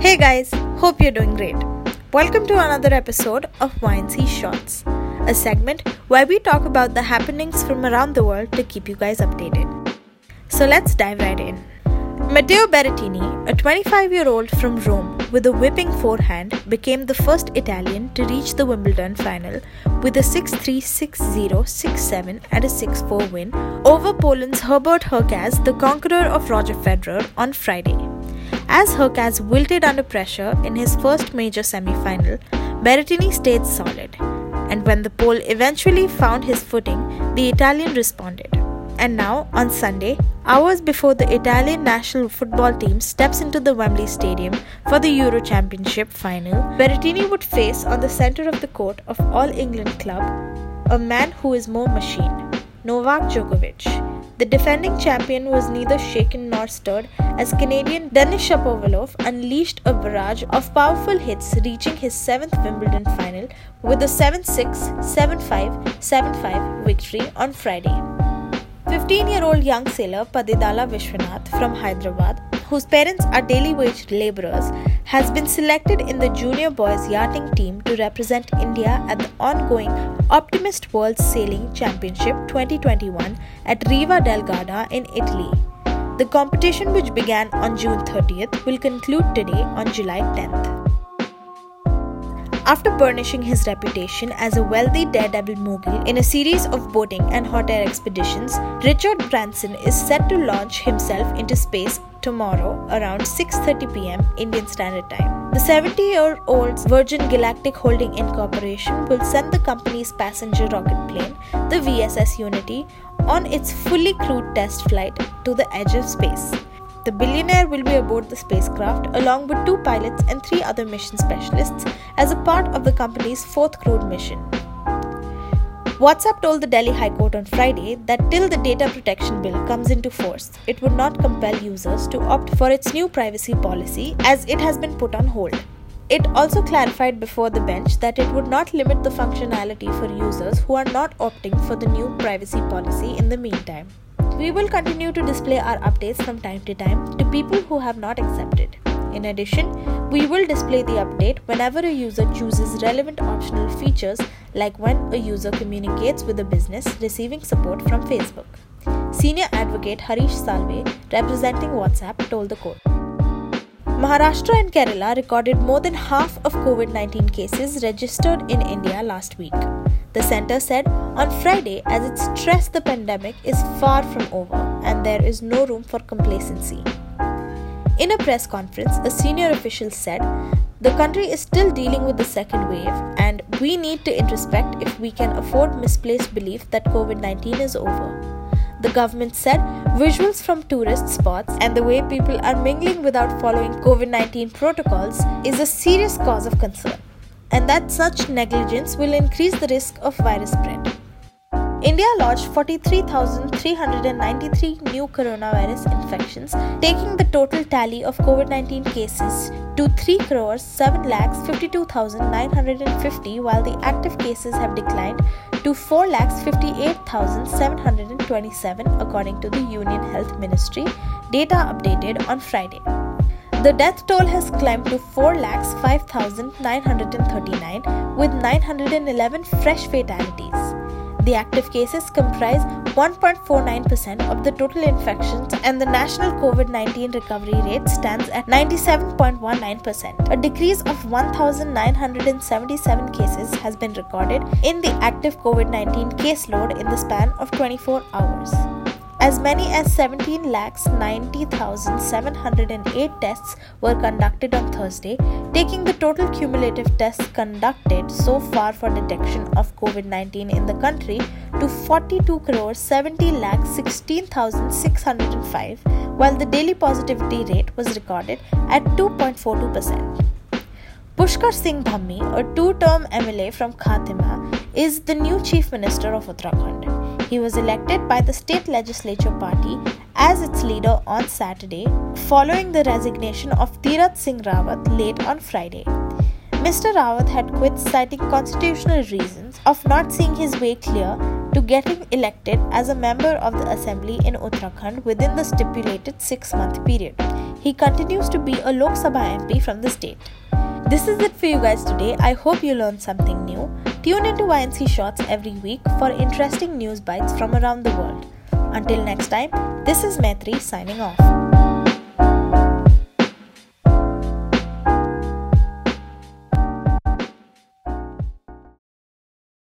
Hey guys, hope you're doing great. Welcome to another episode of YNC Shorts, a segment where we talk about the happenings from around the world to keep you guys updated. So let's dive right in. Matteo Berrettini, a 25 year old from Rome with a whipping forehand, became the first Italian to reach the Wimbledon final with a 6 3 6 0 6 7 and a 6 4 win over Poland's Herbert Hurkacz, the conqueror of Roger Federer, on Friday. As Hurkacz wilted under pressure in his first major semi final, Berrettini stayed solid. And when the Pole eventually found his footing, the Italian responded. And now, on Sunday, hours before the Italian national football team steps into the Wembley Stadium for the Euro Championship final, Berrettini would face on the centre of the court of All England club a man who is more machine, Novak Djokovic. The defending champion was neither shaken nor stirred as Canadian Denis Shapovalov unleashed a barrage of powerful hits, reaching his seventh Wimbledon final with a 7 6, 7 5, 7 5 victory on Friday. 15 year old young sailor Padidala Vishwanath from Hyderabad, whose parents are daily wage labourers, has been selected in the junior boys yachting team to represent India at the ongoing Optimist World Sailing Championship 2021 at Riva del Garda in Italy. The competition, which began on June 30th, will conclude today on July 10th. After burnishing his reputation as a wealthy daredevil mogul in a series of boating and hot air expeditions, Richard Branson is set to launch himself into space tomorrow around 6:30 p.m. Indian Standard Time. The 70-year-old Virgin Galactic Holding Incorporation will send the company's passenger rocket plane, the VSS Unity, on its fully crewed test flight to the edge of space. The billionaire will be aboard the spacecraft along with two pilots and three other mission specialists as a part of the company's fourth crewed mission. WhatsApp told the Delhi High Court on Friday that till the data protection bill comes into force, it would not compel users to opt for its new privacy policy as it has been put on hold. It also clarified before the bench that it would not limit the functionality for users who are not opting for the new privacy policy in the meantime. We will continue to display our updates from time to time to people who have not accepted. In addition, we will display the update whenever a user chooses relevant optional features like when a user communicates with a business receiving support from Facebook. Senior advocate Harish Salve, representing WhatsApp, told the court. Maharashtra and Kerala recorded more than half of COVID 19 cases registered in India last week. The center said on Friday as it stressed the pandemic is far from over and there is no room for complacency. In a press conference, a senior official said, The country is still dealing with the second wave, and we need to introspect if we can afford misplaced belief that COVID 19 is over. The government said visuals from tourist spots and the way people are mingling without following COVID 19 protocols is a serious cause of concern and that such negligence will increase the risk of virus spread. India lodged 43,393 new coronavirus infections, taking the total tally of COVID 19 cases to 3 crores 7 lakhs 52,950, while the active cases have declined to 4 lakhs 58,727, according to the Union Health Ministry, data updated on Friday. The death toll has climbed to 4,05,939 with 911 fresh fatalities. The active cases comprise 1.49% of the total infections, and the national COVID 19 recovery rate stands at 97.19%. A decrease of 1,977 cases has been recorded in the active COVID 19 caseload in the span of 24 hours. As many as 17,90,708 tests were conducted on Thursday, taking the total cumulative tests conducted so far for detection of COVID 19 in the country to 42 crore 70 lakh 16,605, while the daily positivity rate was recorded at 2.42%. Pushkar Singh Dhami, a two term MLA from Khatima, is the new Chief Minister of Uttarakhand. He was elected by the state legislature party as its leader on Saturday, following the resignation of Tirath Singh Rawat late on Friday. Mr. Rawat had quit citing constitutional reasons of not seeing his way clear to getting elected as a member of the assembly in Uttarakhand within the stipulated six month period. He continues to be a Lok Sabha MP from the state. This is it for you guys today. I hope you learned something new. Tune into YNC Shorts every week for interesting news bites from around the world. Until next time, this is Maitri signing off.